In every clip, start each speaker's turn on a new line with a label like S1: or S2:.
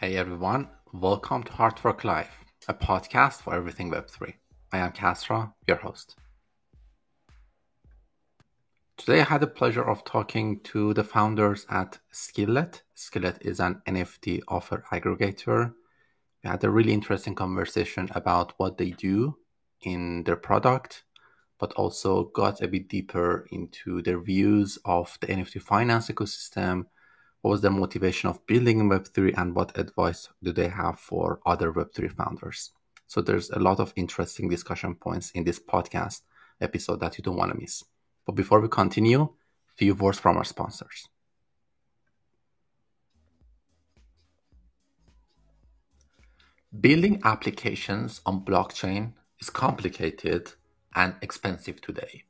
S1: Hey everyone, welcome to HardFork Live, a podcast for everything Web3. I am Kasra, your host. Today I had the pleasure of talking to the founders at Skillet. Skillet is an NFT offer aggregator. We had a really interesting conversation about what they do in their product, but also got a bit deeper into their views of the NFT finance ecosystem what was their motivation of building Web3 and what advice do they have for other Web3 founders? So there's a lot of interesting discussion points in this podcast episode that you don't want to miss. But before we continue, few words from our sponsors. Building applications on blockchain is complicated and expensive today.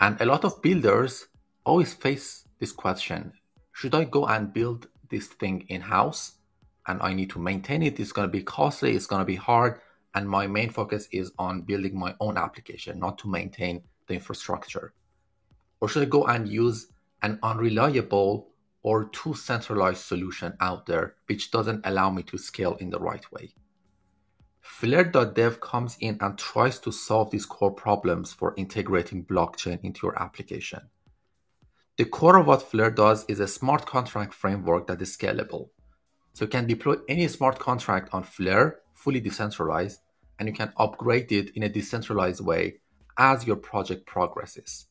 S1: And a lot of builders always face this question should I go and build this thing in house and I need to maintain it? It's going to be costly, it's going to be hard. And my main focus is on building my own application, not to maintain the infrastructure. Or should I go and use an unreliable or too centralized solution out there, which doesn't allow me to scale in the right way? Flair.dev comes in and tries to solve these core problems for integrating blockchain into your application. The core of what Flair does is a smart contract framework that is scalable. So you can deploy any smart contract on Flair, fully decentralized, and you can upgrade it in a decentralized way as your project progresses.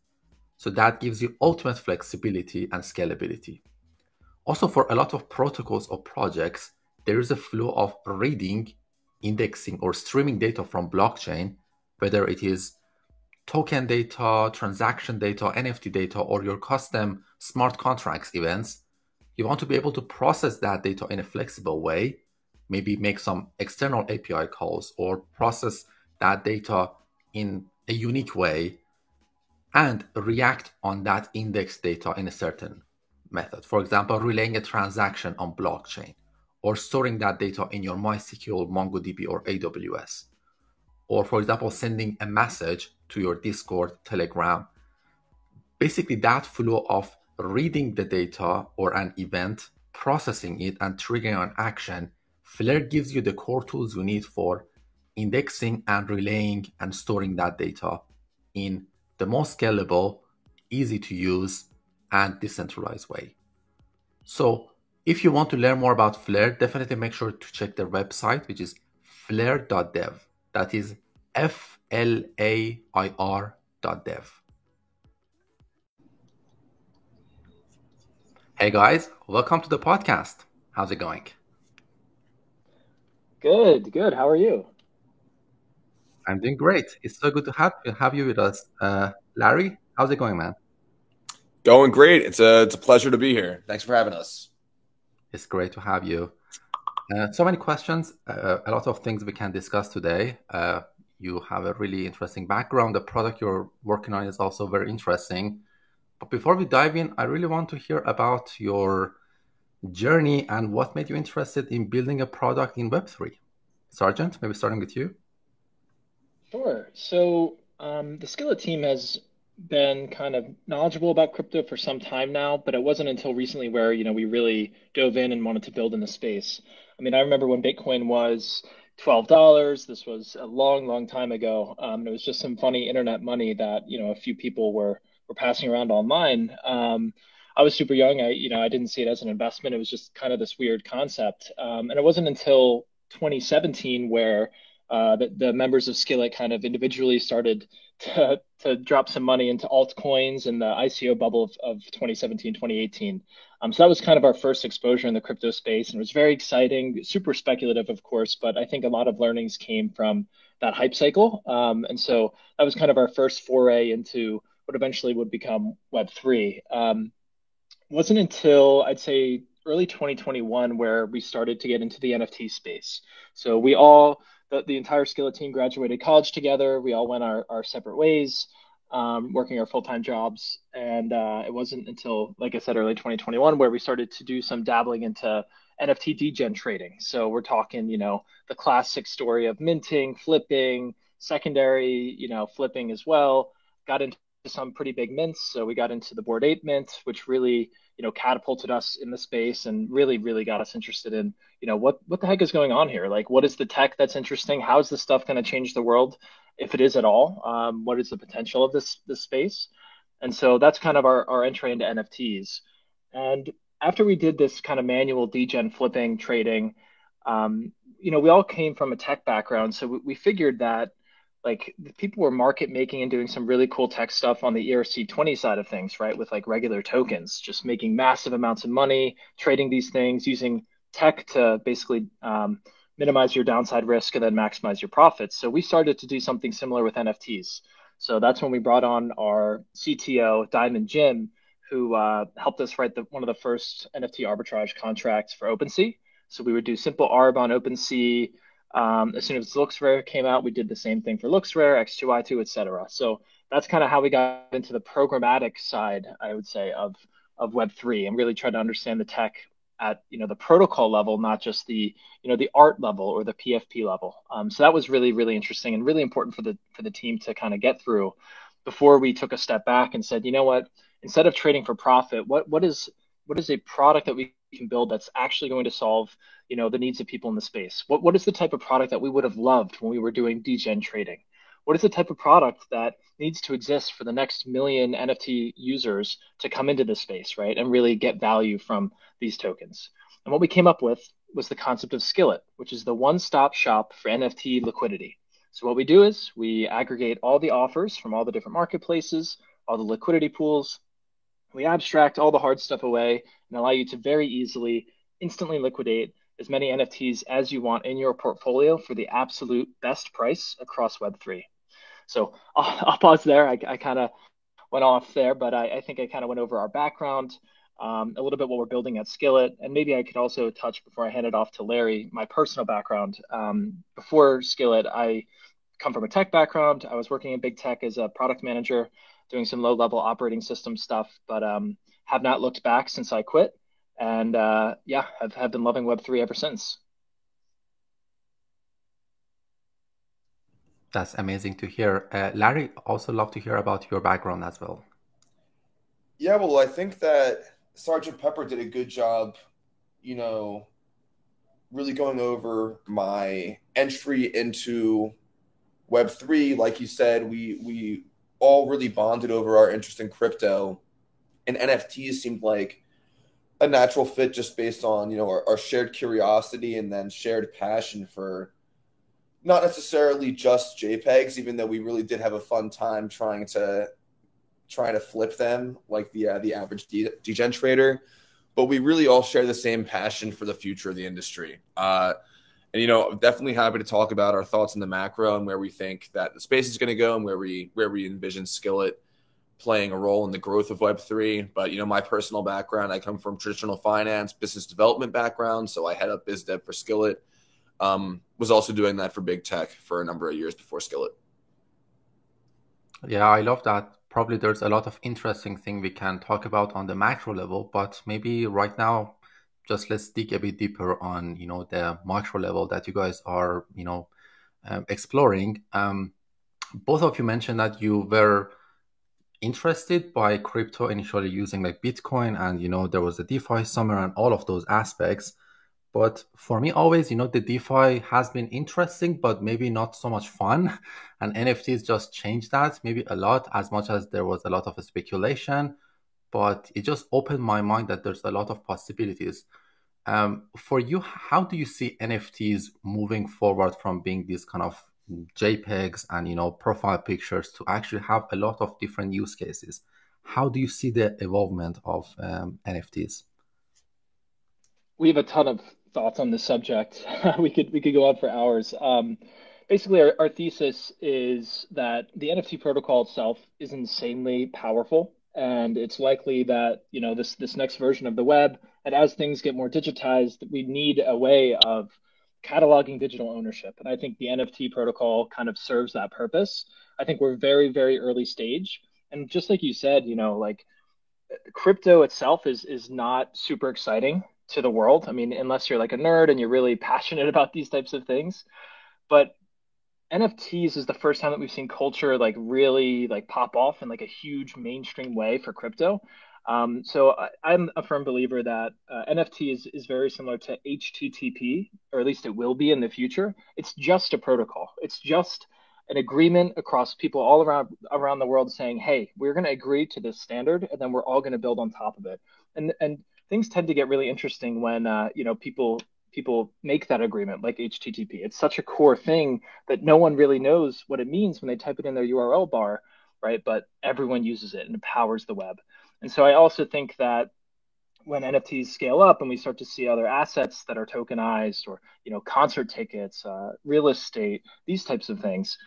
S1: So that gives you ultimate flexibility and scalability. Also, for a lot of protocols or projects, there is a flow of reading, indexing, or streaming data from blockchain, whether it is token data, transaction data, NFT data, or your custom smart contracts events, you want to be able to process that data in a flexible way, maybe make some external API calls or process that data in a unique way and react on that index data in a certain method. For example, relaying a transaction on blockchain or storing that data in your MySQL, MongoDB, or AWS. Or, for example, sending a message to your Discord, Telegram. Basically, that flow of reading the data or an event, processing it, and triggering an action, Flair gives you the core tools you need for indexing and relaying and storing that data in the most scalable, easy to use, and decentralized way. So, if you want to learn more about Flair, definitely make sure to check their website, which is flair.dev. That is F L A I R dot dev. Hey guys, welcome to the podcast. How's it going?
S2: Good, good. How are you?
S1: I'm doing great. It's so good to have have you with us, uh, Larry. How's it going, man?
S3: Going great. It's a it's a pleasure to be here. Thanks for having us.
S1: It's great to have you. Uh, so many questions, uh, a lot of things we can discuss today. Uh, you have a really interesting background. The product you're working on is also very interesting. But before we dive in, I really want to hear about your journey and what made you interested in building a product in Web3. Sergeant, maybe starting with you.
S2: Sure. So um, the Skillet team has been kind of knowledgeable about crypto for some time now, but it wasn't until recently where you know we really dove in and wanted to build in the space. I mean, I remember when Bitcoin was twelve dollars. This was a long, long time ago. Um, it was just some funny internet money that you know a few people were were passing around online. Um, I was super young. I you know I didn't see it as an investment. It was just kind of this weird concept. Um, and it wasn't until 2017 where uh, the, the members of Skillet kind of individually started to, to drop some money into altcoins and the ICO bubble of, of 2017, 2018. Um, so that was kind of our first exposure in the crypto space, and it was very exciting, super speculative, of course, but I think a lot of learnings came from that hype cycle. Um, and so that was kind of our first foray into what eventually would become Web3. Um, wasn't until I'd say early 2021 where we started to get into the NFT space. So we all the, the entire Skillet team graduated college together. We all went our, our separate ways, um, working our full time jobs. And uh, it wasn't until, like I said, early 2021 where we started to do some dabbling into NFT degen trading. So we're talking, you know, the classic story of minting, flipping, secondary, you know, flipping as well. Got into some pretty big mints. So we got into the Bored Ape mint, which really, you know, catapulted us in the space and really, really got us interested in, you know, what what the heck is going on here? Like, what is the tech that's interesting? How is this stuff going to change the world, if it is at all? Um, what is the potential of this this space? And so that's kind of our, our entry into NFTs. And after we did this kind of manual degen flipping trading, um, you know, we all came from a tech background, so we, we figured that like people were market making and doing some really cool tech stuff on the ERC20 side of things, right? With like regular tokens, just making massive amounts of money, trading these things, using tech to basically um, minimize your downside risk and then maximize your profits. So we started to do something similar with NFTs. So that's when we brought on our CTO, Diamond Jim, who uh, helped us write the, one of the first NFT arbitrage contracts for OpenSea. So we would do simple ARB on OpenSea. Um, as soon as LooksRare came out, we did the same thing for LooksRare, X2Y2, etc. So that's kind of how we got into the programmatic side, I would say, of of Web3 and really tried to understand the tech at you know the protocol level, not just the you know the art level or the PFP level. Um, so that was really really interesting and really important for the for the team to kind of get through before we took a step back and said, you know what, instead of trading for profit, what what is what is a product that we can build that's actually going to solve you know the needs of people in the space? What what is the type of product that we would have loved when we were doing degen trading? What is the type of product that needs to exist for the next million NFT users to come into this space, right, and really get value from these tokens? And what we came up with was the concept of Skillet, which is the one-stop shop for NFT liquidity. So what we do is we aggregate all the offers from all the different marketplaces, all the liquidity pools. We abstract all the hard stuff away and allow you to very easily instantly liquidate as many NFTs as you want in your portfolio for the absolute best price across Web3. So I'll, I'll pause there. I, I kind of went off there, but I, I think I kind of went over our background, um, a little bit what we're building at Skillet, and maybe I could also touch before I hand it off to Larry my personal background. Um, before Skillet, I come from a tech background. I was working in big tech as a product manager, doing some low level operating system stuff, but um, have not looked back since I quit. And uh, yeah, I've, have been loving Web3 ever since.
S1: That's amazing to hear. Uh, Larry, also love to hear about your background as well.
S3: Yeah, well, I think that Sergeant Pepper did a good job, you know, really going over my entry into Web3. Like you said, we we all really bonded over our interest in crypto, and NFTs seemed like a natural fit just based on you know our, our shared curiosity and then shared passion for not necessarily just JPEGs, even though we really did have a fun time trying to trying to flip them like the uh, the average degen trader. But we really all share the same passion for the future of the industry. Uh, and you know, definitely happy to talk about our thoughts in the macro and where we think that the space is going to go and where we where we envision Skillet playing a role in the growth of Web three. But you know, my personal background, I come from traditional finance, business development background, so I head up biz dev for Skillet um, was also doing that for big tech for a number of years before Skillet.
S1: Yeah, I love that. Probably there's a lot of interesting thing we can talk about on the macro level, but maybe right now, just let's dig a bit deeper on you know the macro level that you guys are you know um, exploring. Um, both of you mentioned that you were interested by crypto initially using like Bitcoin, and you know there was a DeFi summer and all of those aspects. But for me, always, you know, the DeFi has been interesting, but maybe not so much fun. And NFTs just changed that maybe a lot, as much as there was a lot of speculation. But it just opened my mind that there's a lot of possibilities. Um, for you, how do you see NFTs moving forward from being this kind of JPEGs and you know profile pictures to actually have a lot of different use cases? How do you see the evolvement of um, NFTs?
S2: We have a ton of thoughts on this subject. we could we could go on for hours. Um, basically, our, our thesis is that the NFT protocol itself is insanely powerful, and it's likely that you know this this next version of the web, and as things get more digitized, we need a way of cataloging digital ownership. And I think the NFT protocol kind of serves that purpose. I think we're very very early stage, and just like you said, you know, like crypto itself is is not super exciting to the world. I mean, unless you're like a nerd and you're really passionate about these types of things. But NFTs is the first time that we've seen culture like really like pop off in like a huge mainstream way for crypto. Um, so I, am a firm believer that uh, NFT is, is very similar to HTTP, or at least it will be in the future. It's just a protocol. It's just an agreement across people all around around the world saying, "Hey, we're going to agree to this standard, and then we're all going to build on top of it." And and things tend to get really interesting when uh, you know people people make that agreement, like HTTP. It's such a core thing that no one really knows what it means when they type it in their URL bar, right? But everyone uses it and it powers the web. And so I also think that when NFTs scale up and we start to see other assets that are tokenized or you know concert tickets, uh, real estate, these types of things,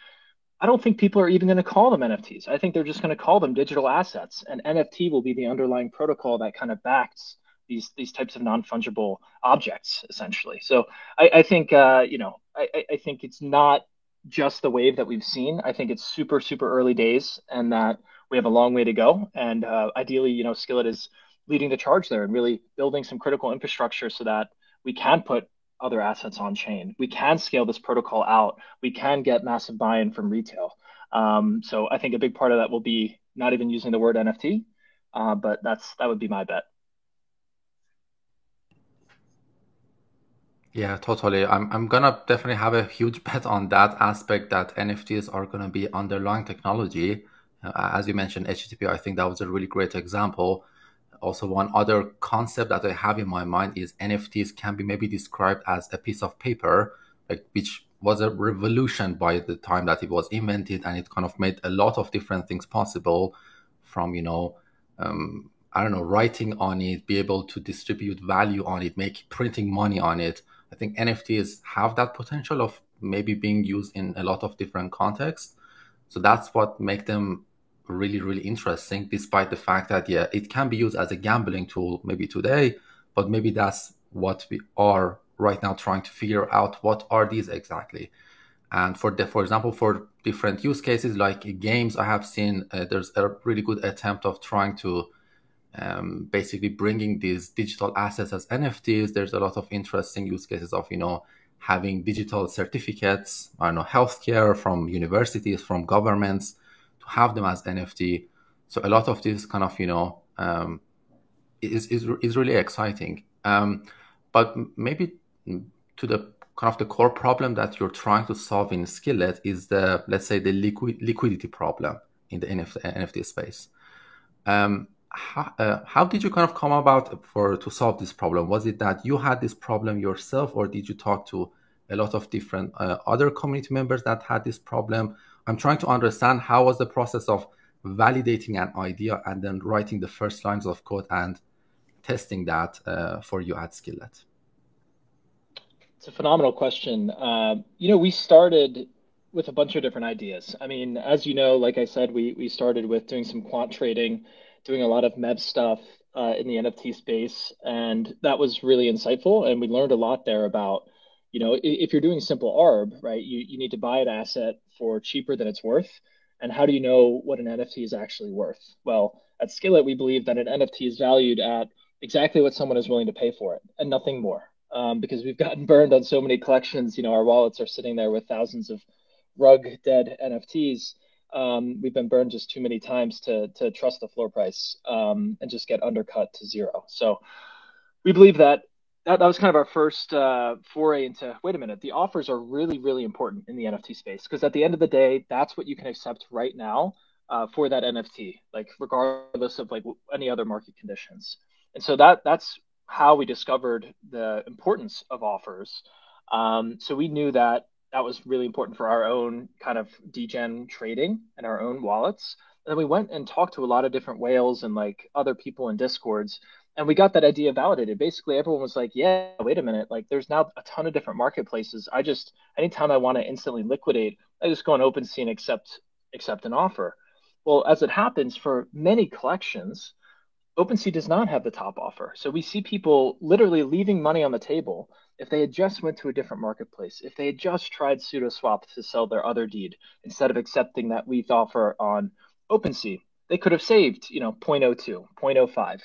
S2: I don't think people are even going to call them NFTs. I think they're just going to call them digital assets, and NFT will be the underlying protocol that kind of backs these these types of non fungible objects, essentially. So I, I think uh, you know I, I think it's not just the wave that we've seen. I think it's super super early days, and that we have a long way to go. And uh, ideally, you know, Skillet is leading the charge there and really building some critical infrastructure so that we can put other assets on chain. We can scale this protocol out. We can get massive buy-in from retail. Um, so I think a big part of that will be not even using the word NFT, uh, but that's that would be my bet.
S1: Yeah, totally. I'm I'm gonna definitely have a huge bet on that aspect that NFTs are gonna be underlying technology. Uh, as you mentioned, HTTP, I think that was a really great example also one other concept that I have in my mind is NFTs can be maybe described as a piece of paper, like which was a revolution by the time that it was invented, and it kind of made a lot of different things possible, from you know, um, I don't know, writing on it, be able to distribute value on it, make printing money on it. I think NFTs have that potential of maybe being used in a lot of different contexts. So that's what make them really, really interesting, despite the fact that, yeah, it can be used as a gambling tool maybe today, but maybe that's what we are right now trying to figure out what are these exactly. And for the, for example, for different use cases like games, I have seen uh, there's a really good attempt of trying to um, basically bringing these digital assets as NFTs. There's a lot of interesting use cases of, you know, having digital certificates, I don't know, healthcare from universities, from governments, to have them as NFT. So a lot of this kind of you know um, is is is really exciting. Um, but maybe to the kind of the core problem that you're trying to solve in Skillet is the let's say the liquid liquidity problem in the NFT, NFT space. Um, how, uh, how did you kind of come about for to solve this problem? Was it that you had this problem yourself, or did you talk to a lot of different uh, other community members that had this problem? I'm trying to understand how was the process of validating an idea and then writing the first lines of code and testing that uh, for you at Skillet?
S2: It's a phenomenal question. Uh, you know, we started with a bunch of different ideas. I mean, as you know, like I said, we we started with doing some quant trading, doing a lot of MEV stuff uh, in the NFT space, and that was really insightful. And we learned a lot there about you know, if you're doing simple ARB, right, you, you need to buy an asset for cheaper than it's worth. And how do you know what an NFT is actually worth? Well, at Skillet, we believe that an NFT is valued at exactly what someone is willing to pay for it and nothing more. Um, because we've gotten burned on so many collections. You know, our wallets are sitting there with thousands of rug dead NFTs. Um, we've been burned just too many times to to trust the floor price um, and just get undercut to zero. So we believe that that, that was kind of our first uh, foray into wait a minute the offers are really really important in the nft space because at the end of the day that's what you can accept right now uh, for that nft like regardless of like any other market conditions. And so that that's how we discovered the importance of offers. Um, so we knew that that was really important for our own kind of degen trading and our own wallets. And then we went and talked to a lot of different whales and like other people in discords and we got that idea validated. Basically, everyone was like, "Yeah, wait a minute! Like, there's now a ton of different marketplaces. I just anytime I want to instantly liquidate, I just go on OpenSea and accept accept an offer." Well, as it happens for many collections, OpenSea does not have the top offer. So we see people literally leaving money on the table if they had just went to a different marketplace, if they had just tried SudoSwap to sell their Otherdeed instead of accepting that WETH offer on OpenSea, they could have saved, you know, 0.02, 0.05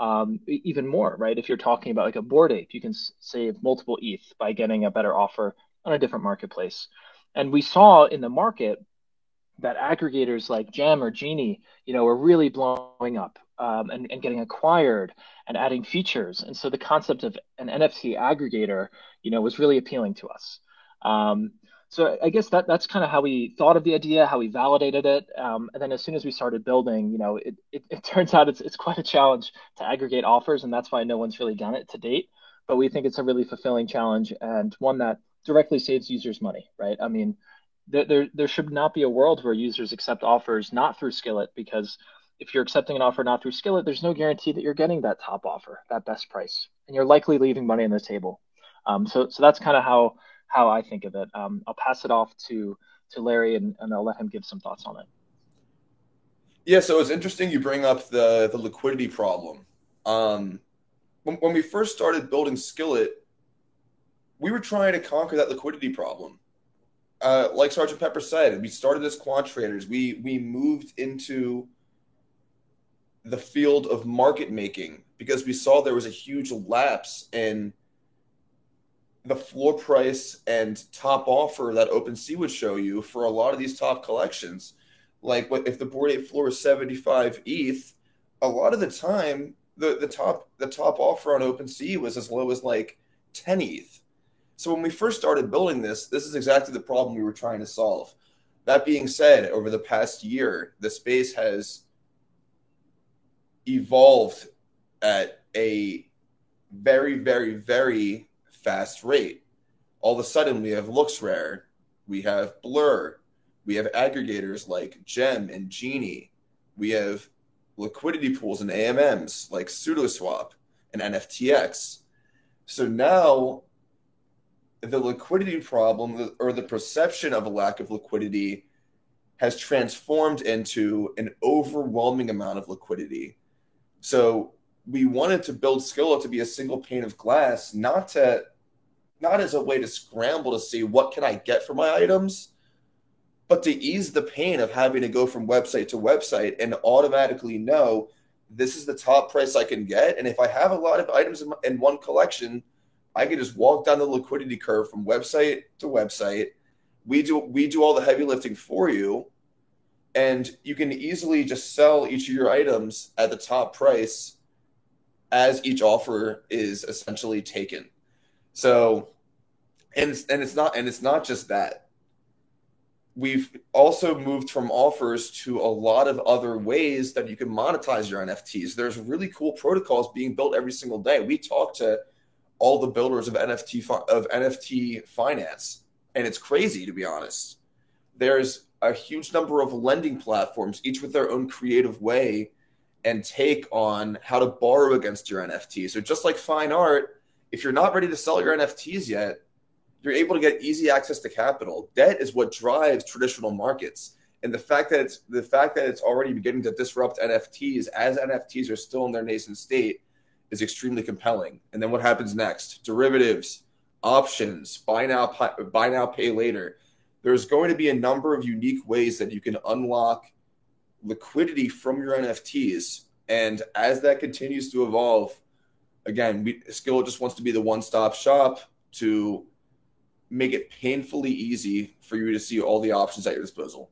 S2: um, even more, right? If you're talking about like a Bored Ape, you can save multiple ETH by getting a better offer on a different marketplace. And we saw in the market that aggregators like Gem or Genie, you know, were really blowing up um, and, and getting acquired and adding features. And so the concept of an NFT aggregator, you know, was really appealing to us. Um, so I guess that that's kind of how we thought of the idea, how we validated it, um, and then as soon as we started building, you know, it, it, it turns out it's it's quite a challenge to aggregate offers, and that's why no one's really done it to date. But we think it's a really fulfilling challenge and one that directly saves users money, right? I mean, there, there, there should not be a world where users accept offers not through Skillet because if you're accepting an offer not through Skillet, there's no guarantee that you're getting that top offer, that best price, and you're likely leaving money on the table. Um, so, so that's kind of how how I think of it. Um, I'll pass it off to to Larry, and, and I'll let him give some thoughts on it.
S3: Yeah, so it's interesting you bring up the the liquidity problem. Um, when, when we first started building Skillet, we were trying to conquer that liquidity problem uh, like Sergeant Pepper said, we started as quant traders. We we moved into the field of market making because we saw there was a huge lapse in the floor price and top offer that OpenSea would show you for a lot of these top collections. Like what if the Bored Ape floor is 75 ETH, a lot of the time the, the top the top offer on OpenSea was as low as like 10 ETH. So when we first started building this, this is exactly the problem we were trying to solve. That being said, over the past year, the space has evolved at a very, very, very fast rate. All of a sudden, we have LooksRare, we have Blur, we have aggregators like Gem and Genie, we have liquidity pools and AMMs like SudoSwap and NFTX. So now the liquidity problem or the perception of a lack of liquidity has transformed into an overwhelming amount of liquidity. So we wanted to build Skillet to be a single pane of glass, not to not as a way to scramble to see what can I get for my items, but to ease the pain of having to go from website to website and automatically know this is the top price I can get. And if I have a lot of items in, in one collection, I can just walk down the liquidity curve from website to website. We do we do all the heavy lifting for you, and you can easily just sell each of your items at the top price as each offer is essentially taken. So, and and it's not and it's not just that. We've also moved from offers to a lot of other ways that you can monetize your NFTs. There's really cool protocols being built every single day. We talk to all the builders of NFT of NFT finance, and it's crazy to be honest. There's a huge number of lending platforms, each with their own creative way and take on how to borrow against your NFT. So just like fine art, if you're not ready to sell your NFTs yet, you're able to get easy access to capital. Debt is what drives traditional markets. And the fact that it's the fact that it's already beginning to disrupt NFTs as NFTs are still in their nascent state is extremely compelling. And then what happens next? Derivatives, options, buy now, buy now, pay later. There's going to be a number of unique ways that you can unlock liquidity from your NFTs. And as that continues to evolve, again, we, Skill just wants to be the one-stop shop to make it painfully easy for you to see all the options at your disposal.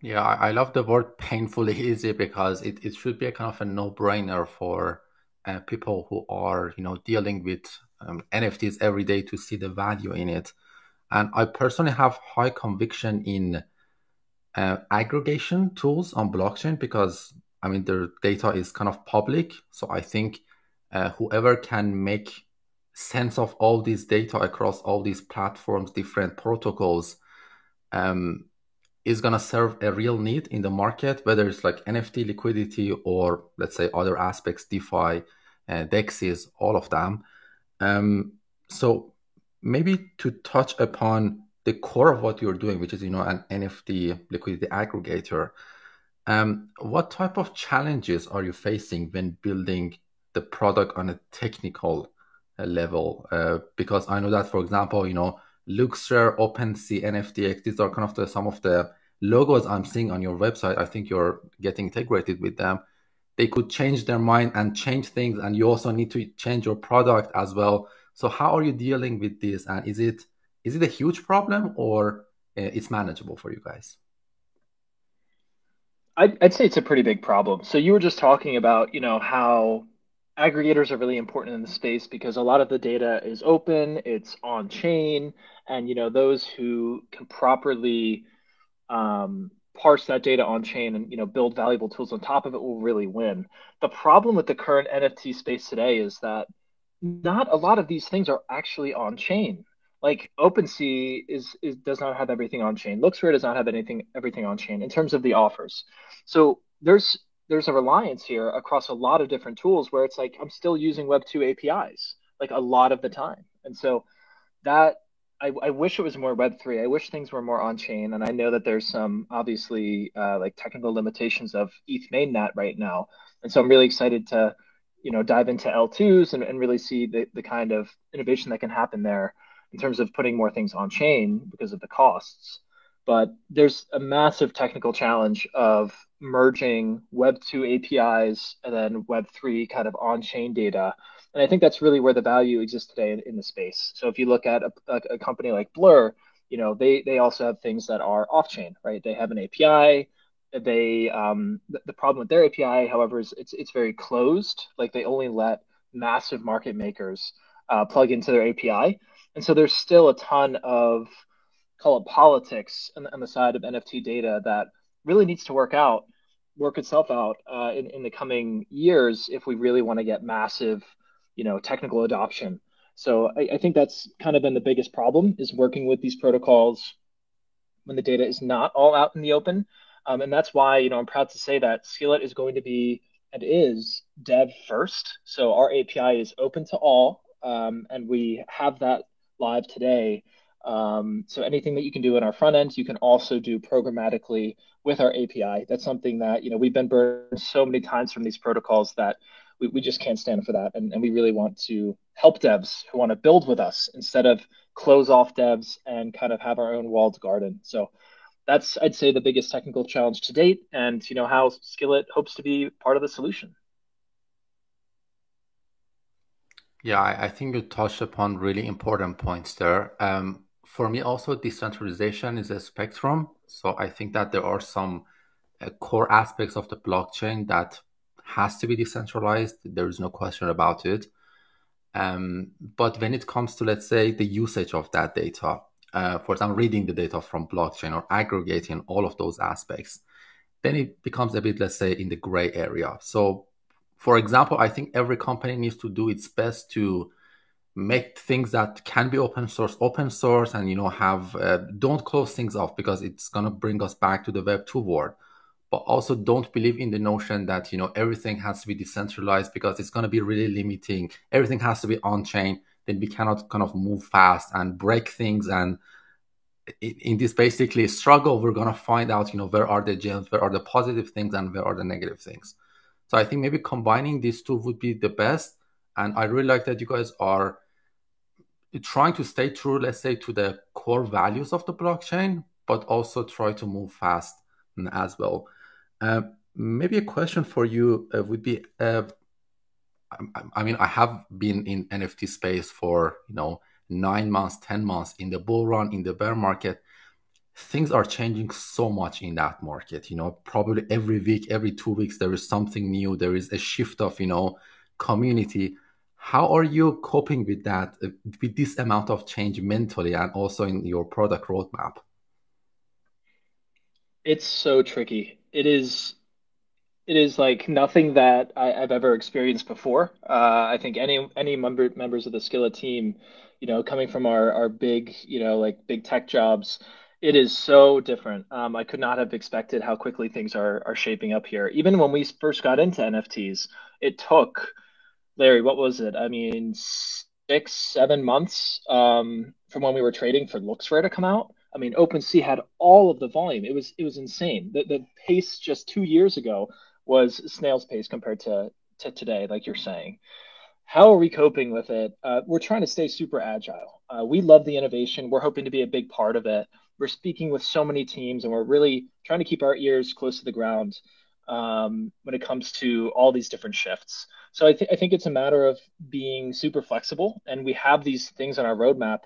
S1: Yeah, I love the word painfully easy because it, it should be a kind of a no-brainer for uh, people who are, you know, dealing with um, NFTs every day to see the value in it. And I personally have high conviction in uh, aggregation tools on blockchain because, I mean, their data is kind of public. So I think uh, whoever can make sense of all these data across all these platforms, different protocols, um, is to serve a real need in the market, whether it's like NFT liquidity or let's say other aspects, DeFi, uh, DEXs, all of them. Um, so maybe to touch upon the core of what you're doing, which is you know an NFT liquidity aggregator. Um, what type of challenges are you facing when building the product on a technical uh, level? Uh, because I know that, for example, you know LooksRare, OpenSea, NFTX. These are kind of the, some of the logos I'm seeing on your website. I think you're getting integrated with them. They could change their mind and change things, and you also need to change your product as well. So, how are you dealing with this? And is it is it a huge problem or uh, it's manageable for you guys?
S2: I'd, I'd say it's a pretty big problem. So you were just talking about, you know, how aggregators are really important in the space because a lot of the data is open, it's on chain, and you know those who can properly um, parse that data on chain and you know build valuable tools on top of it will really win. The problem with the current NFT space today is that not a lot of these things are actually on chain. Like OpenSea is, is does not have everything on chain. LooksRare does not have anything everything on chain in terms of the offers. So there's there's a reliance here across a lot of different tools where it's like I'm still using Web two APIs like a lot of the time, and so that I, I, wish it was more Web3. I wish things were more on chain. And I know that there's some obviously uh, like technical limitations of ETH mainnet right now. And so I'm really excited to, you know, dive into L2s and, and really see the, the kind of innovation that can happen there in terms of putting more things on chain because of the costs. But there's a massive technical challenge of merging Web2 APIs and then Web3 kind of on chain data and I think that's really where the value exists today in, in the space. So if you look at a, a, a, company like Blur, you know, they, they also have things that are off chain, right? They have an API. They, um, the, the problem with their API, however, is it's, it's very closed. Like they only let massive market makers uh, plug into their API. And so there's still a ton of, call it politics on, on the side of NFT data that really needs to work out, work itself out uh, in, in the coming years if we really want to get massive you know technical adoption. So I, I, think that's kind of been the biggest problem is working with these protocols when the data is not all out in the open. Um, and that's why you know i'm proud to say that skillet is going to be and is dev first. So our api is open to all um, and we have that live today um, so anything that you can do in our front end you can also do programmatically with our api that's something that you know we've been burned so many times from these protocols that we, we just can't stand for that. And, and we really want to help devs who want to build with us instead of close off devs and kind of have our own walled garden. So that's, I'd say, the biggest technical challenge to date, and you know how Skillet hopes to be part of the solution.
S1: Yeah, I, think you touched upon really important points there. Um, for me, also, decentralization is a spectrum. So I think that there are some uh, core aspects of the blockchain that has to be decentralized. There is no question about it. Um, but when it comes to, let's say, the usage of that data, uh, for example, reading the data from blockchain or aggregating all of those aspects, then it becomes a bit, let's say, in the gray area. So, for example, I think every company needs to do its best to make things that can be open source open source and you know have uh, don't close things off because it's going to bring us back to the web 2 world. But also don't believe in the notion that you know everything has to be decentralized because it's going to be really limiting. Everything has to be on chain then we cannot kind of move fast and break things. And in this basically struggle we're going to find out you know where are the gems where are the positive things and where are the negative things so i think maybe combining these two would be the best. And i really like that you guys are trying to stay true let's say to the core values of the blockchain but also try to move fast as well. Uh, maybe a question for you uh, would be uh, I, I, mean i have been in nft space for you know nine months ten months in the bull run in the bear market things are changing so much in that market you know. Probably every week every two weeks there is something new. There is a shift of you know community. How are you coping with that uh, with this amount of change mentally and also in your product roadmap?
S2: It's so tricky. It is it is like nothing that I, have ever experienced before. Uh, I think any any member members of the Skillet team, you know, coming from our our big, you know, like big tech jobs, it is so different. Um, I could not have expected how quickly things are are shaping up here. Even when we first got into NFTs, it took Larry, what was it? I mean, six, seven months um, from when we were trading for LooksRare to come out. I mean, OpenSea had all of the volume. It was it was insane. The the pace just two years ago was snail's pace compared to to today, like you're saying. How are we coping with it? Uh, we're trying to stay super agile. Uh, we love the innovation. We're hoping to be a big part of it. We're speaking with so many teams, and we're really trying to keep our ears close to the ground um, when it comes to all these different shifts. So I, th- I think it's a matter of being super flexible, and we have these things on our roadmap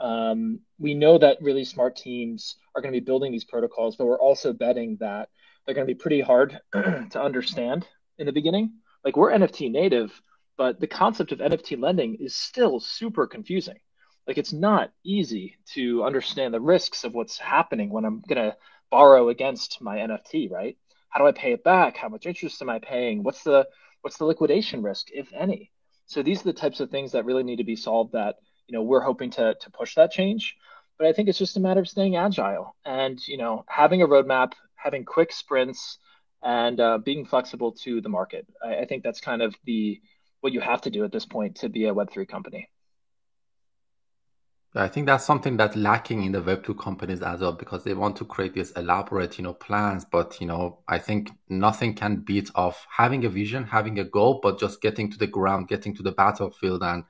S2: Um, we know that really smart teams are going to be building these protocols, but we're also betting that they're going to be pretty hard to understand in the beginning. Like we're NFT native, but the concept of NFT lending is still super confusing. Like it's not easy to understand the risks of what's happening when I'm going to borrow against my NFT, right? How do I pay it back? How much interest am I paying? What's the what's the liquidation risk, if any? So these are the types of things that really need to be solved that, you know, we're hoping to to push that change. But I think it's just a matter of staying agile and, you know, having a roadmap, having quick sprints and uh, being flexible to the market. I, I think that's kind of the what you have to do at this point to be a Web3 company.
S1: I think that's something that's lacking in the Web2 companies as well because they want to create these elaborate, you know, plans. But, you know, I think nothing can beat of having a vision, having a goal, but just getting to the ground, getting to the battlefield and,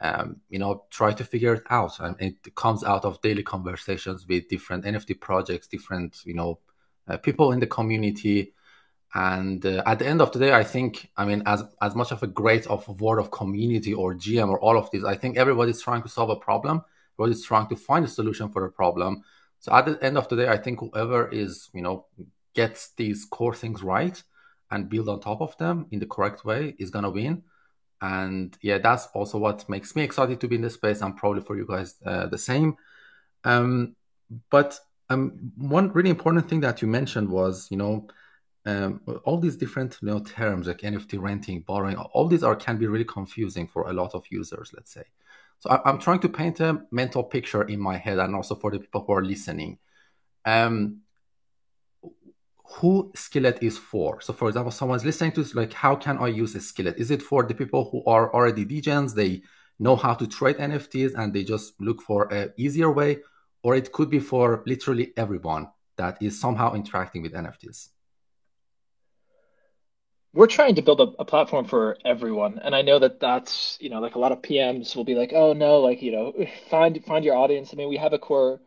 S1: um, you know, try to figure it out. And it comes out of daily conversations with different NFT projects, different, you know, uh, people in the community. And uh, at the end of the day, I think, I mean, as as much of a great of word of community or GM or all of this, I think everybody's trying to solve a problem is trying to find a solution for a problem. So at the end of the day, I think whoever is, you know, gets these core things right and build on top of them in the correct way is gonna win. And yeah, that's also what makes me excited to be in this space. and probably for you guys uh, the same. Um, but um, one really important thing that you mentioned was, you know, um, all these different you know terms like NFT renting, borrowing, all these are can be really confusing for a lot of users. Let's say, so I, am trying to paint a mental picture in my head, and also for the people who are listening. Um, who Skillet is for. So, for example, someone's listening to this, like, how can I use a Skillet? Is it for the people who are already degens? They know how to trade NFTs and they just look for an easier way, or it could be for literally everyone that is somehow interacting with NFTs
S2: we're trying to build a, a, platform for everyone and i know that that's you know like a lot of pms will be like oh no like you know find find your audience. I mean we have a core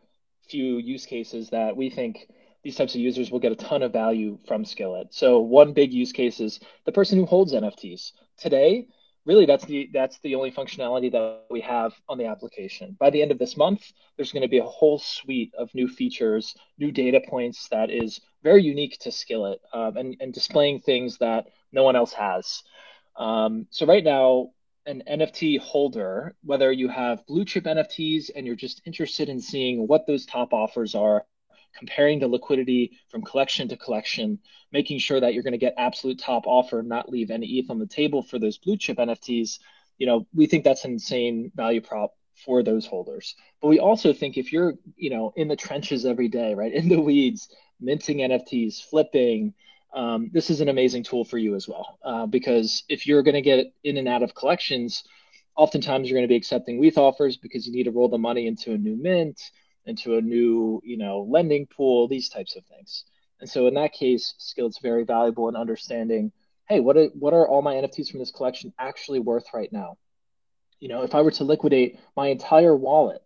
S2: few use cases that we think these types of users will get a ton of value from skillet. So one big use case is the person who holds nfts today really that's the that's the only functionality that we have on the application. By the end of this month, there's going to be a whole suite of new features, new data points that is very unique to Skillet, um, and and displaying things that no one else has. Um, so right now, an NFT holder, whether you have blue chip NFTs and you're just interested in seeing what those top offers are comparing the liquidity from collection to collection, making sure that you're going to get absolute top offer, not leave any ETH on the table for those blue chip NFTs. You know, we think that's an insane value prop for those holders. But we also think if you're, you know, in the trenches every day, right, in the weeds, minting NFTs, flipping, um, this is an amazing tool for you as well. Uh, because if you're going to get in and out of collections, oftentimes you're going to be accepting WETH offers because you need to roll the money into a new mint into a new, you know, lending pool, these types of things. And so in that case, Skillet's very valuable in understanding, hey, what are, what are all my NFTs from this collection actually worth right now? You know, if I were to liquidate my entire wallet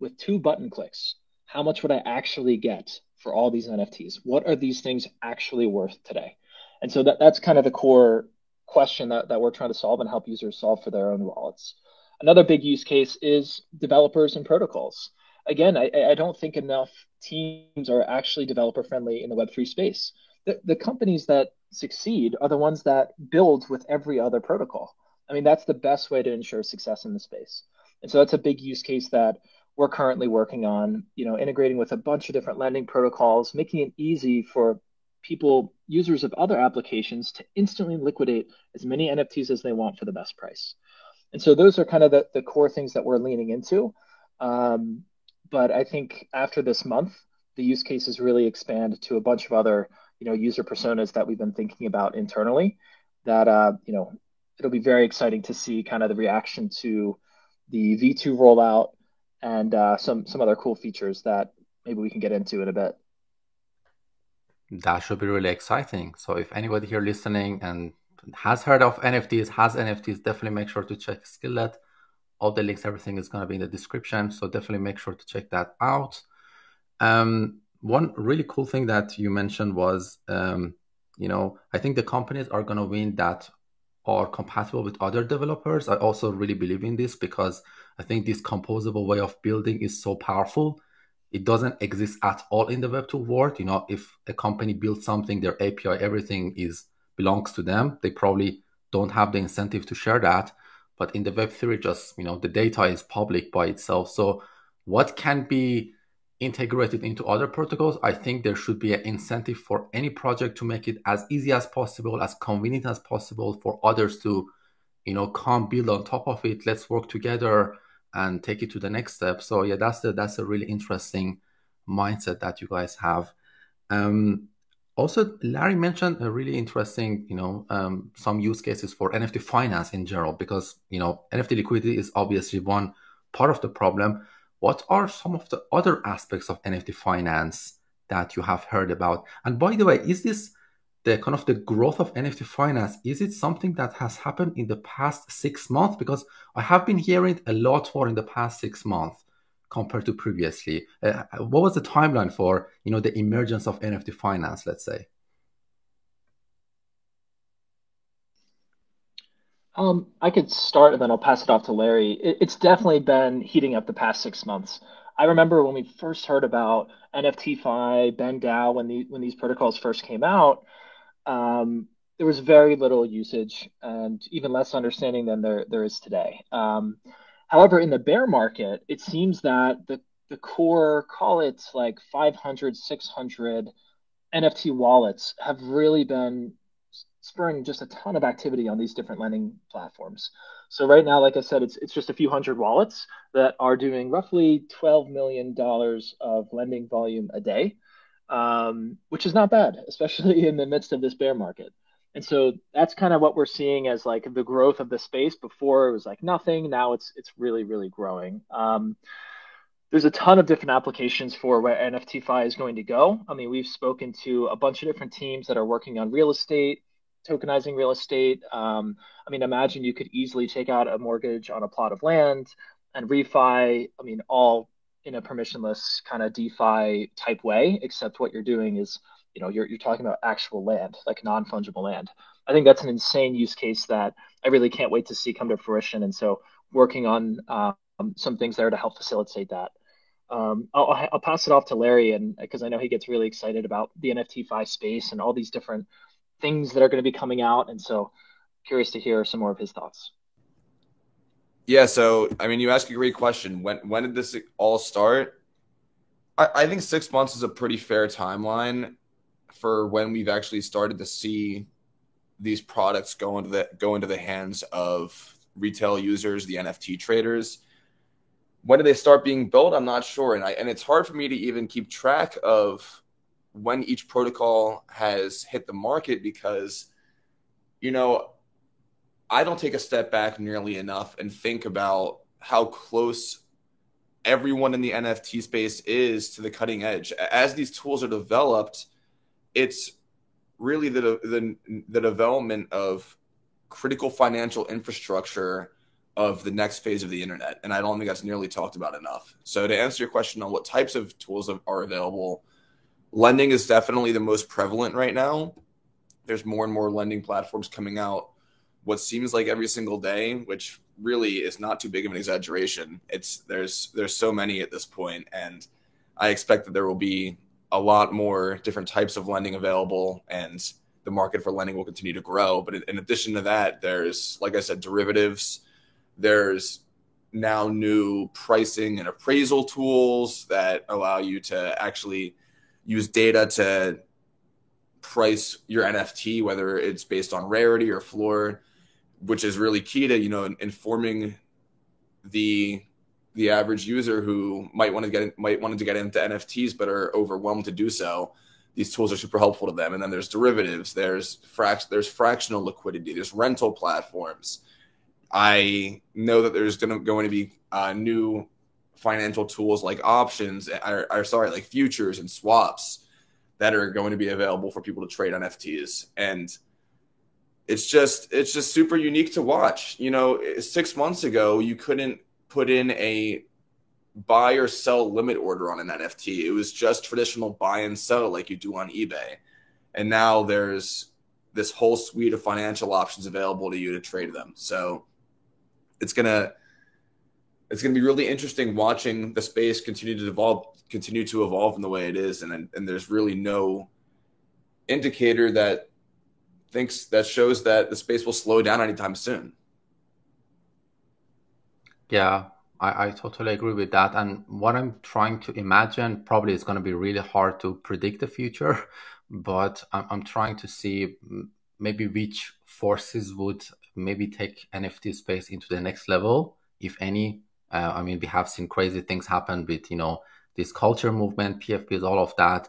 S2: with two button clicks, how much would I actually get for all these NFTs? What are these things actually worth today? And so that, that's kind of the core question that, that we're trying to solve and help users solve for their own wallets. Another big use case is developers and protocols again, I, I don't think enough teams are actually developer friendly in the Web3 space. The, the companies that succeed are the ones that build with every other protocol. I mean, that's the best way to ensure success in the space. And so that's a big use case that we're currently working on, you know, integrating with a bunch of different lending protocols, making it easy for people, users of other applications to instantly liquidate as many NFTs as they want for the best price. And so those are kind of the, the core things that we're leaning into. Um, but I think after this month, the use cases really expand to a bunch of other, you know, user personas that we've been thinking about internally. That uh, you know, it'll be very exciting to see kind of the reaction to the V2 rollout and uh, some some other cool features that maybe we can get into in a bit.
S1: That should be really exciting. So if anybody here listening and has heard of NFTs, has NFTs, definitely make sure to check Skillet all the links, everything is going to be in the description. So definitely make sure to check that out. Um, one really cool thing that you mentioned was, um, you know, I think the companies are going to win that are compatible with other developers. I also really believe in this because I think this composable way of building is so powerful. It doesn't exist at all in the Web2 world. You know, if a company builds something, their API, everything is belongs to them. They probably don't have the incentive to share that. But in the Web3, just you know, the data is public by itself. So what can be integrated into other protocols, I think there should be an incentive for any project to make it as easy as possible, as convenient as possible for others to, you know, come build on top of it. Let's work together and take it to the next step. So yeah, that's the that's a really interesting mindset that you guys have. Um, also, Larry mentioned a really interesting, you know, um, some use cases for NFT finance in general, because you know NFT liquidity is obviously one part of the problem what are some of the other aspects of NFT finance that you have heard about? And by the way, is this the kind of the growth of NFT finance? Is it something that has happened in the past six months? Because I have been hearing a lot more in the past six months compared to previously. Uh, what was the timeline for you know the emergence of NFT finance? Let's say.
S2: Um, I could start and then I'll pass it off to Larry. It, it's definitely been heating up the past six months. I remember when we first heard about NFTFi, BendDAO, when the when these protocols first came out, um, there was very little usage and even less understanding than there there is today. Um, however, in the bear market, it seems that the the core, call it like 500, 600 NFT wallets have really been spurring just a ton of activity on these different lending platforms. So right now, like I said, it's it's just a few hundred wallets that are doing roughly twelve million dollars of lending volume a day, um, which is not bad, especially in the midst of this bear market. And so that's kind of what we're seeing as like the growth of the space. Before it was like nothing. Now it's it's really really growing. Um, there's a ton of different applications for where NFTFi is going to go. I mean, we've spoken to a bunch of different teams that are working on real estate, tokenizing real estate. Um, I mean, imagine you could easily take out a mortgage on a plot of land and refi. I mean, all in a permissionless kind of DeFi type way, except what you're doing is, you know, you're, you're talking about actual land, like non fungible land. I think that's an insane use case that I really can't wait to see come to fruition. And so, working on um, some things there to help facilitate that. Um, I'll, I'll, pass it off to Larry, and because I know he gets really excited about the NFTFi space and all these different things that are going to be coming out. And so curious to hear some more of his thoughts.
S3: Yeah, so I mean, you ask a great question. When when did this all start? I, I think six months is a pretty fair timeline for when we've actually started to see these products go into the go into the hands of retail users, the NFT traders. When did they start being built? I'm not sure, and I and it's hard for me to even keep track of when each protocol has hit the market because you know i don't take a step back nearly enough and think about how close everyone in the nft space is to the cutting edge as these tools are developed it's really the the, the development of critical financial infrastructure of the next phase of the internet and i don't think that's nearly talked about enough so to answer your question on what types of tools are available lending is definitely the most prevalent right now. There's more and more lending platforms coming out. What seems like every single day, which really is not too big of an exaggeration. It's there's there's so many at this point, and I expect that there will be a lot more different types of lending available, and the market for lending will continue to grow. But in addition to that, there's like I said, derivatives. There's now new pricing and appraisal tools that allow you to actually use data to price your NFT, whether it's based on rarity or floor, which is really key to you know informing the the average user who might want to get might want to get into NFTs but are overwhelmed to do so. These tools are super helpful to them. And then there's derivatives, there's frac- there's fractional liquidity, there's rental platforms. I know that there's to going to be uh, new financial tools like options or, or sorry like futures and swaps that are going to be available for people to trade on FTs and it's just it's just super unique to watch you know 6 months ago you couldn't put in a buy or sell limit order on an NFT it was just traditional buy and sell like you do on eBay and now there's this whole suite of financial options available to you to trade them. So it's gonna it's gonna be really interesting watching the space continue to evolve continue to evolve in the way it is, and and there's really no indicator that thinks that shows that the space will slow down anytime soon.
S1: Yeah, I, I totally agree with that. And what I'm trying to imagine probably is going to be really hard to predict the future, but I'm, I'm trying to see maybe which forces would maybe take NFT space into the next level, if any. Uh, I mean, we have seen crazy things happen with, you know, this culture movement, PFPs, all of that.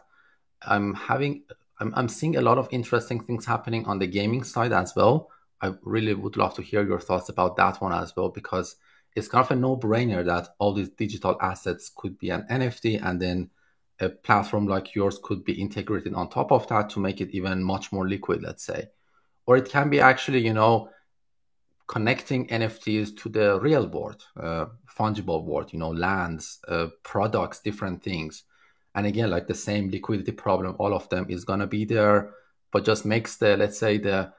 S1: I'm having, I'm, I'm seeing a lot of interesting things happening on the gaming side as well. I really would love to hear your thoughts about that one as well, because it's kind of a no-brainer that all these digital assets could be an NFT and then a platform like yours could be integrated on top of that to make it even much more liquid, let's say. Or it can be actually, you know, connecting NFTs to the real world, uh, fungible world, you know, lands, uh, products, different things. And again, like the same liquidity problem, all of them is going to be there, but just makes the, let's say, the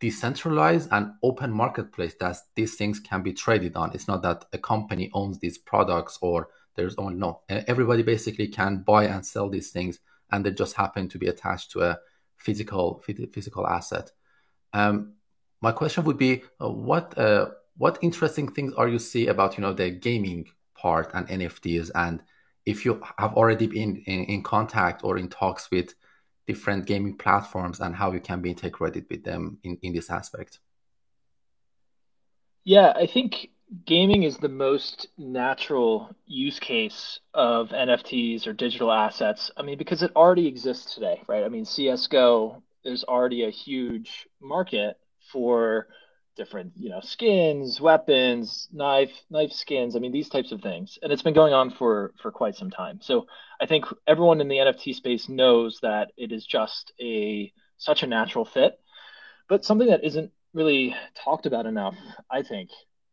S1: decentralized and open marketplace that these things can be traded on. It's not that a company owns these products or there's only no. Everybody basically can buy and sell these things, and they just happen to be attached to a physical physical asset. Um, my question would be, uh, what uh, what interesting things are you see about you know the gaming part and NFTs, and if you have already been in, in contact or in talks with different gaming platforms and how you can be integrated with them in, in this aspect?
S2: Yeah, I think gaming is the most natural use case of NFTs or digital assets. I mean, because it already exists today, right? I mean, CSGO is already a huge market for different you know skins weapons knife knife skins i mean these types of things. And it's been going on for for quite some time. So i think everyone in the nft space knows that it is just a such a natural fit. But something that isn't really talked about enough i think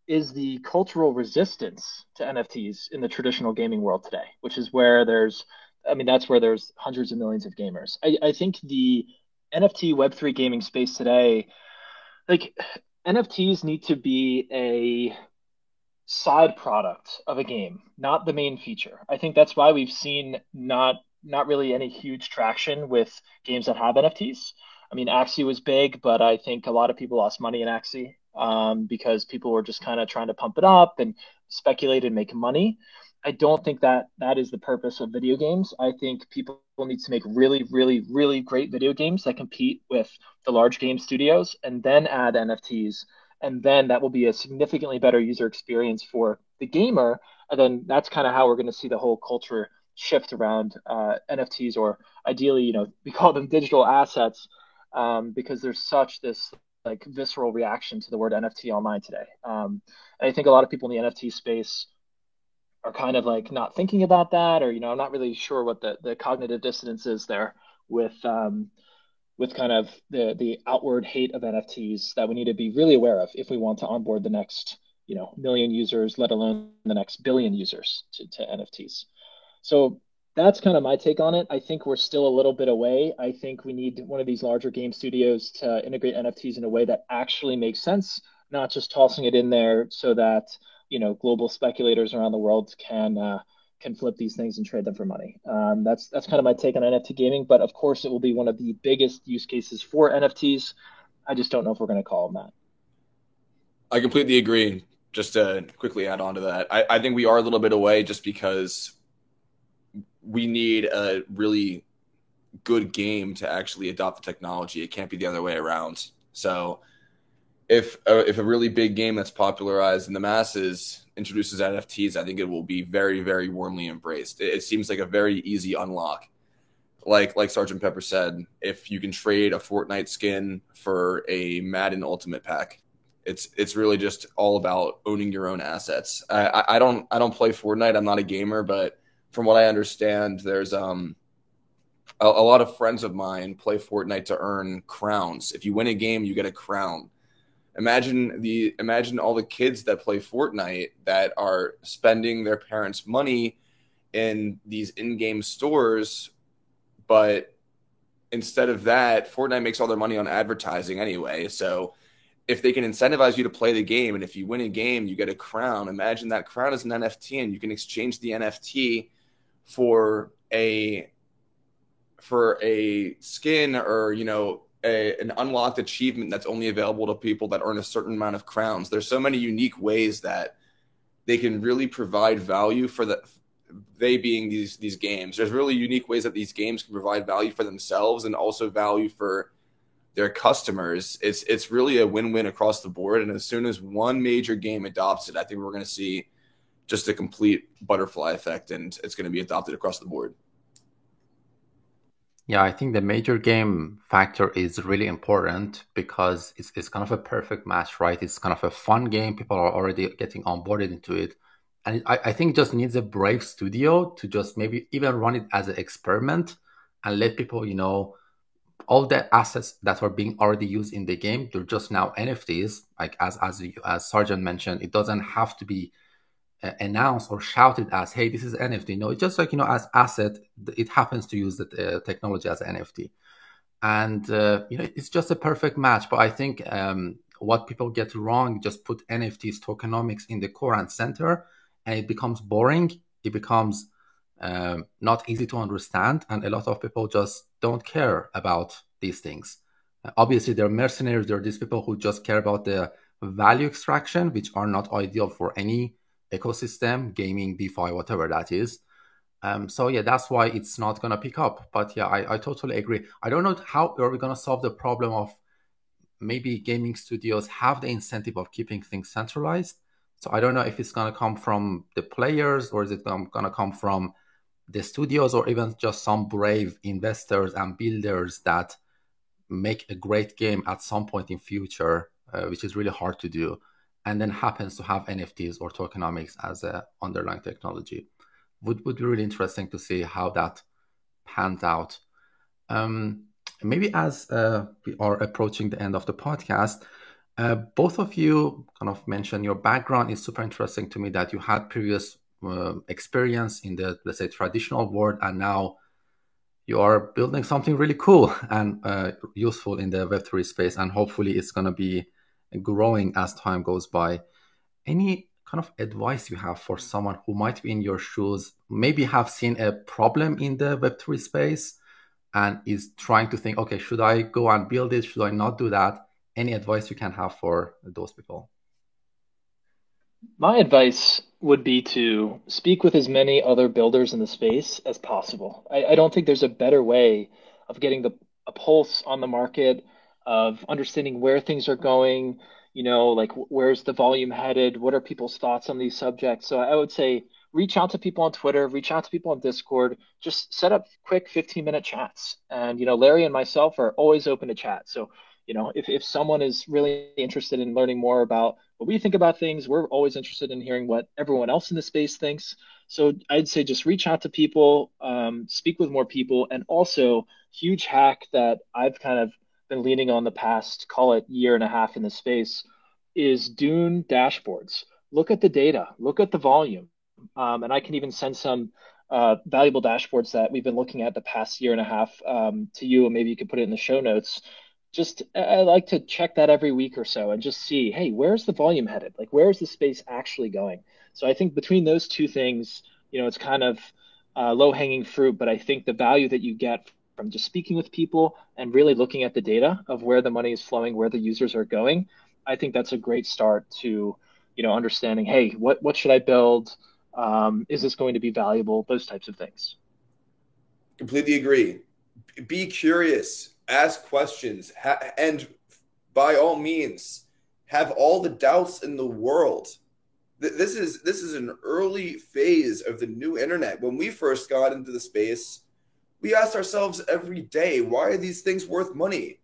S2: is the cultural resistance to nfts in the traditional gaming world today which is where there's i mean that's where there's hundreds of millions of gamers. I, I think the nft web3 gaming space today like NFTs need to be a side product of a game, not the main feature. I think that's why we've seen not not really any huge traction with games that have NFTs. I mean, Axie was big, but I think a lot of people lost money in Axie um, because people were just kind of trying to pump it up and speculate and make money. I don't think that that is the purpose of video games. I think people need to make really, really, really great video games that compete with the large game studios and then add NFTs. And then that will be a significantly better user experience for the gamer. And then that's kind of how we're going to see the whole culture shift around uh, NFTs, or ideally, you know, we call them digital assets um, because there's such this like visceral reaction to the word NFT online today. Um, and I think a lot of people in the NFT space are kind of like not thinking about that, or you know, I'm not really sure what the the cognitive dissonance is there with um, with kind of the the outward hate of NFTs that we need to be really aware of if we want to onboard the next you know million users, let alone the next billion users to, to NFTs. So that's kind of my take on it. I think we're still a little bit away. I think we need one of these larger game studios to integrate NFTs in a way that actually makes sense, not just tossing it in there so that you know global speculators around the world can uh, can flip these things and trade them for money. Um, that's that's kind of my take on NFT gaming. But of course, it will be one of the biggest use cases for NFTs. I just don't know if we're going to call them that.
S3: I completely agree. Just to quickly add on to that, I, I think we are a little bit away just because we need a really good game to actually adopt the technology. It can't be the other way around. So if a, if a really big game that's popularized in the masses introduces NFTs, I think it will be very very warmly embraced. It, it seems like a very easy unlock. Like like Sergeant Pepper said, if you can trade a Fortnite skin for a Madden Ultimate Pack, it's it's really just all about owning your own assets. I, I don't I don't play Fortnite. I'm not a gamer, but from what I understand, there's um a lot of friends of mine play Fortnite to earn crowns. If you win a game, you get a crown imagine the imagine all the kids that play Fortnite that are spending their parents' money in these in-game stores, but instead of that, Fortnite makes all their money on advertising anyway. So if they can incentivize you to play the game, and if you win a game, you get a crown. Imagine that crown is an NFT, and you can exchange the NFT for a for a skin or you know a, an unlocked achievement that's only available to people that earn a certain amount of crowns. There's so many unique ways that they can really provide value for the they being these these games. There's really unique ways that these games can provide value for themselves and also value for their customers. It's it's really a win-win across the board. And as soon as one major game adopts it, I think we're going to see just a complete butterfly effect, and it's going to be adopted across the board.
S1: Yeah, I think the major game factor is really important because it's, it's kind of a perfect match, right? It's kind of a fun game. People are already getting onboarded into it. And I, I think just needs a brave studio to just maybe even run it as an experiment and let people, you know, all the assets that are being already used in the game, they're just now NFTs. Like as as as Sergeant mentioned, it doesn't have to be announced or shouted as, "Hey, this is NFT." No, it's just like you know, as asset, it happens to use the uh, technology as NFT, and uh, you know, it's just a perfect match. But I think um, what people get wrong, just put NFTs tokenomics in the core and center, and it becomes boring. It becomes um, not easy to understand, and a lot of people just don't care about these things. Obviously, there are mercenaries. There are these people who just care about the value extraction, which are not ideal for any ecosystem, gaming, DeFi, whatever that is. Um, so yeah, that's why it's not gonna pick up. But yeah, I, I totally agree. I don't know how are we gonna solve the problem of maybe gaming studios have the incentive of keeping things centralized. So I don't know if it's gonna come from the players or is it gonna come from the studios or even just some brave investors and builders that make a great game at some point in future, uh, which is really hard to do, and then happens to have NFTs or tokenomics as a underlying technology. Would would be really interesting to see how that pans out. Um, maybe as uh, we are approaching the end of the podcast, uh, both of you kind of mentioned your background is super interesting to me that you had previous uh, experience in the let's say traditional world and now you are building something really cool and uh, useful in the web3 space and hopefully it's going to be growing as time goes by. Any kind of advice you have for someone who might be in your shoes maybe have seen a problem in the web3 space and is trying to think okay should i go and build it? Should i not do that? Any advice you can have for those people?
S2: My advice would be to speak with as many other builders in the space as possible. I, I don't think there's a better way of getting the a pulse on the market, of understanding where things are going. You know, like where's the volume headed? What are people's thoughts on these subjects? So I would say reach out to people on Twitter, reach out to people on Discord, just set up quick 15 minute chats. And, you know, Larry and myself are always open to chat. So you know if, if someone is really interested in learning more about what we think about things we're always interested in hearing what everyone else in the space thinks so i'd say just reach out to people um, speak with more people and also huge hack that i've kind of been leaning on the past call it year and a half in the space is dune dashboards look at the data look at the volume um, and i can even send some uh, valuable dashboards that we've been looking at the past year and a half um, to you, and maybe you could put it in the show notes just I like to check that every week or so and just see, hey, where's the volume headed? Like, where's the space actually going? So I think between those two things, you know, it's kind of uh, low hanging fruit, but I think the value that you get from just speaking with people and really looking at the data of where the money is flowing, where the users are going, I think that's a great start to, you know, understanding, hey, what what should I build? Um, is this going to be valuable? Those types of things.
S3: Completely agree. Be curious ask questions, ha- and by all means, have all the doubts in the world. this is this is an early phase of the new internet. When we first got into the space, we ask ourselves every day, why are these things worth money?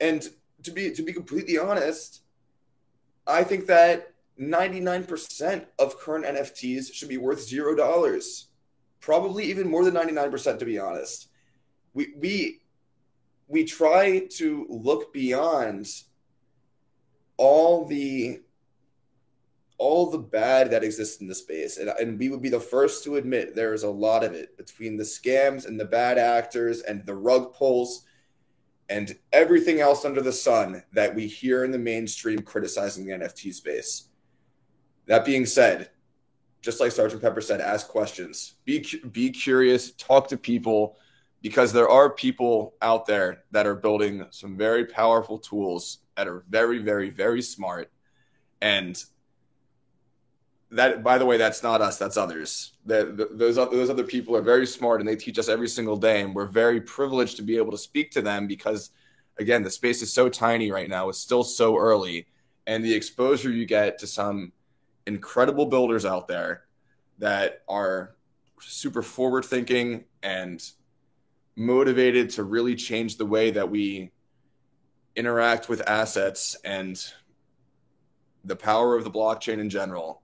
S3: And to be to be completely honest, I think that 99% of current NFTs should be worth zero dollars. Probably even more than 99% to be honest. We we we try to look beyond all the all the bad that exists in the space, and, and we would be the first to admit there is a lot of it between the scams and the bad actors and the rug pulls and everything else under the sun that we hear in the mainstream criticizing the NFT space. That being said, just like Sergeant Pepper said, ask questions, be be curious, talk to people, because there are people out there that are building some very powerful tools that are very, very, very smart, and that by the way that's not us that's others. The, those those other people are very smart and they teach us every single day and we're very privileged to be able to speak to them because again the space is so tiny right now it's still so early and the exposure you get to some incredible builders out there that are super forward thinking and motivated to really change the way that we interact with assets and the power of the blockchain in general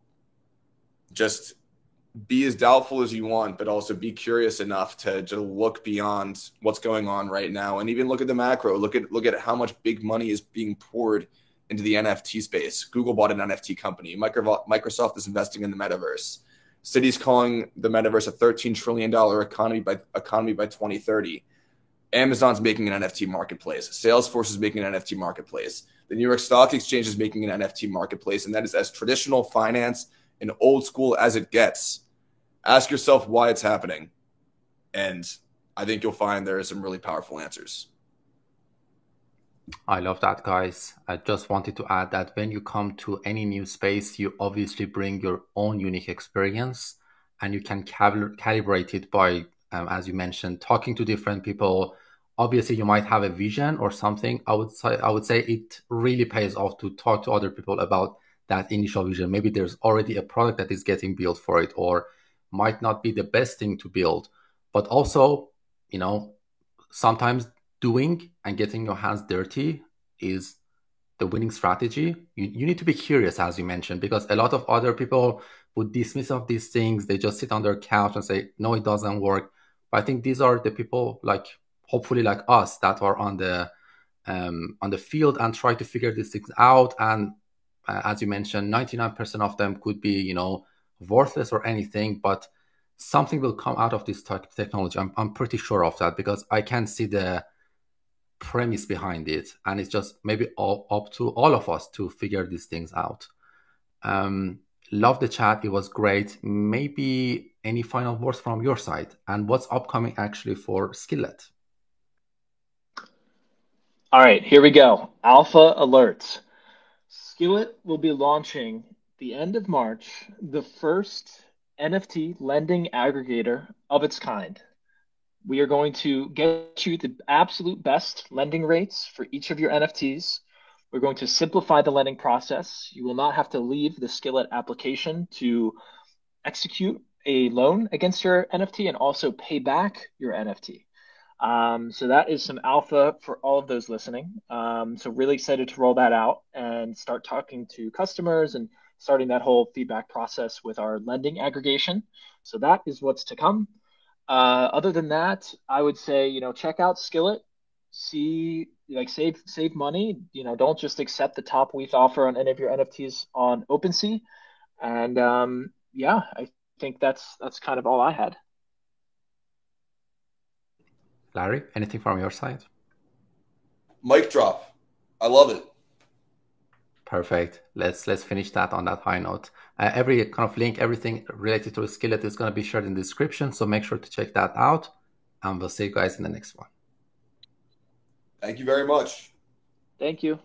S3: just be as doubtful as you want, but also be curious enough to to look beyond what's going on right now, and even look at the macro. Look at look at how much big money is being poured into the NFT space. Google bought an NFT company. Microsoft is investing in the metaverse. Citi's calling the metaverse a thirteen trillion dollar economy by economy by twenty thirty. Amazon's making an NFT marketplace. Salesforce is making an NFT marketplace. The New York Stock Exchange is making an NFT marketplace, and that is as traditional finance and old school as it gets. Ask yourself why it's happening. And I think you'll find there are some really powerful answers.
S1: I love that, guys. I just wanted to add that when you come to any new space, you obviously bring your own unique experience and you can cal- calibrate it by, um, as you mentioned, talking to different people. Obviously, you might have a vision or something. I would say, I would say it really pays off to talk to other people about that initial vision. Maybe there's already a product that is getting built for it, or might not be the best thing to build. But also, you know, sometimes doing and getting your hands dirty is the winning strategy. You, you need to be curious, as you mentioned, because a lot of other people would dismiss of these things. They just sit on their couch and say, no, it doesn't work. But I think these are the people like, hopefully like us that are on the, um, on the field and try to figure these things out and uh, as you mentioned, 99% of them could be, you know, worthless or anything, but something will come out of this type of technology. I'm, I'm pretty sure of that because I can see the premise behind it. And it's just maybe all, up to all of us to figure these things out. Um, love the chat. It was great. Maybe any final words from your side and what's upcoming actually for Skillet?
S2: All right, here we go. Alpha alerts. Skillet will be launching the end of March the first NFT lending aggregator of its kind. We are going to get you the absolute best lending rates for each of your NFTs. We're going to simplify the lending process. You will not have to leave the Skillet application to execute a loan against your NFT and also pay back your NFT. Um, so that is some alpha for all of those listening. Um, so really excited to roll that out and start talking to customers and starting that whole feedback process with our lending aggregation. So that is what's to come. Uh, other than that, I would say you know check out Skillet, see like save save money. You know don't just accept the top WETH offer on any of your NFTs on OpenSea. And um, yeah, I think that's that's kind of all I had.
S1: Larry, anything from your side?
S3: Mic drop. I love it.
S1: Perfect. Let's let's finish that on that high note. Uh, every kind of link, everything related to a skillet is going to be shared in the description, so make sure to check that out. And we'll see you guys in the next one.
S3: Thank you very much.
S2: Thank you.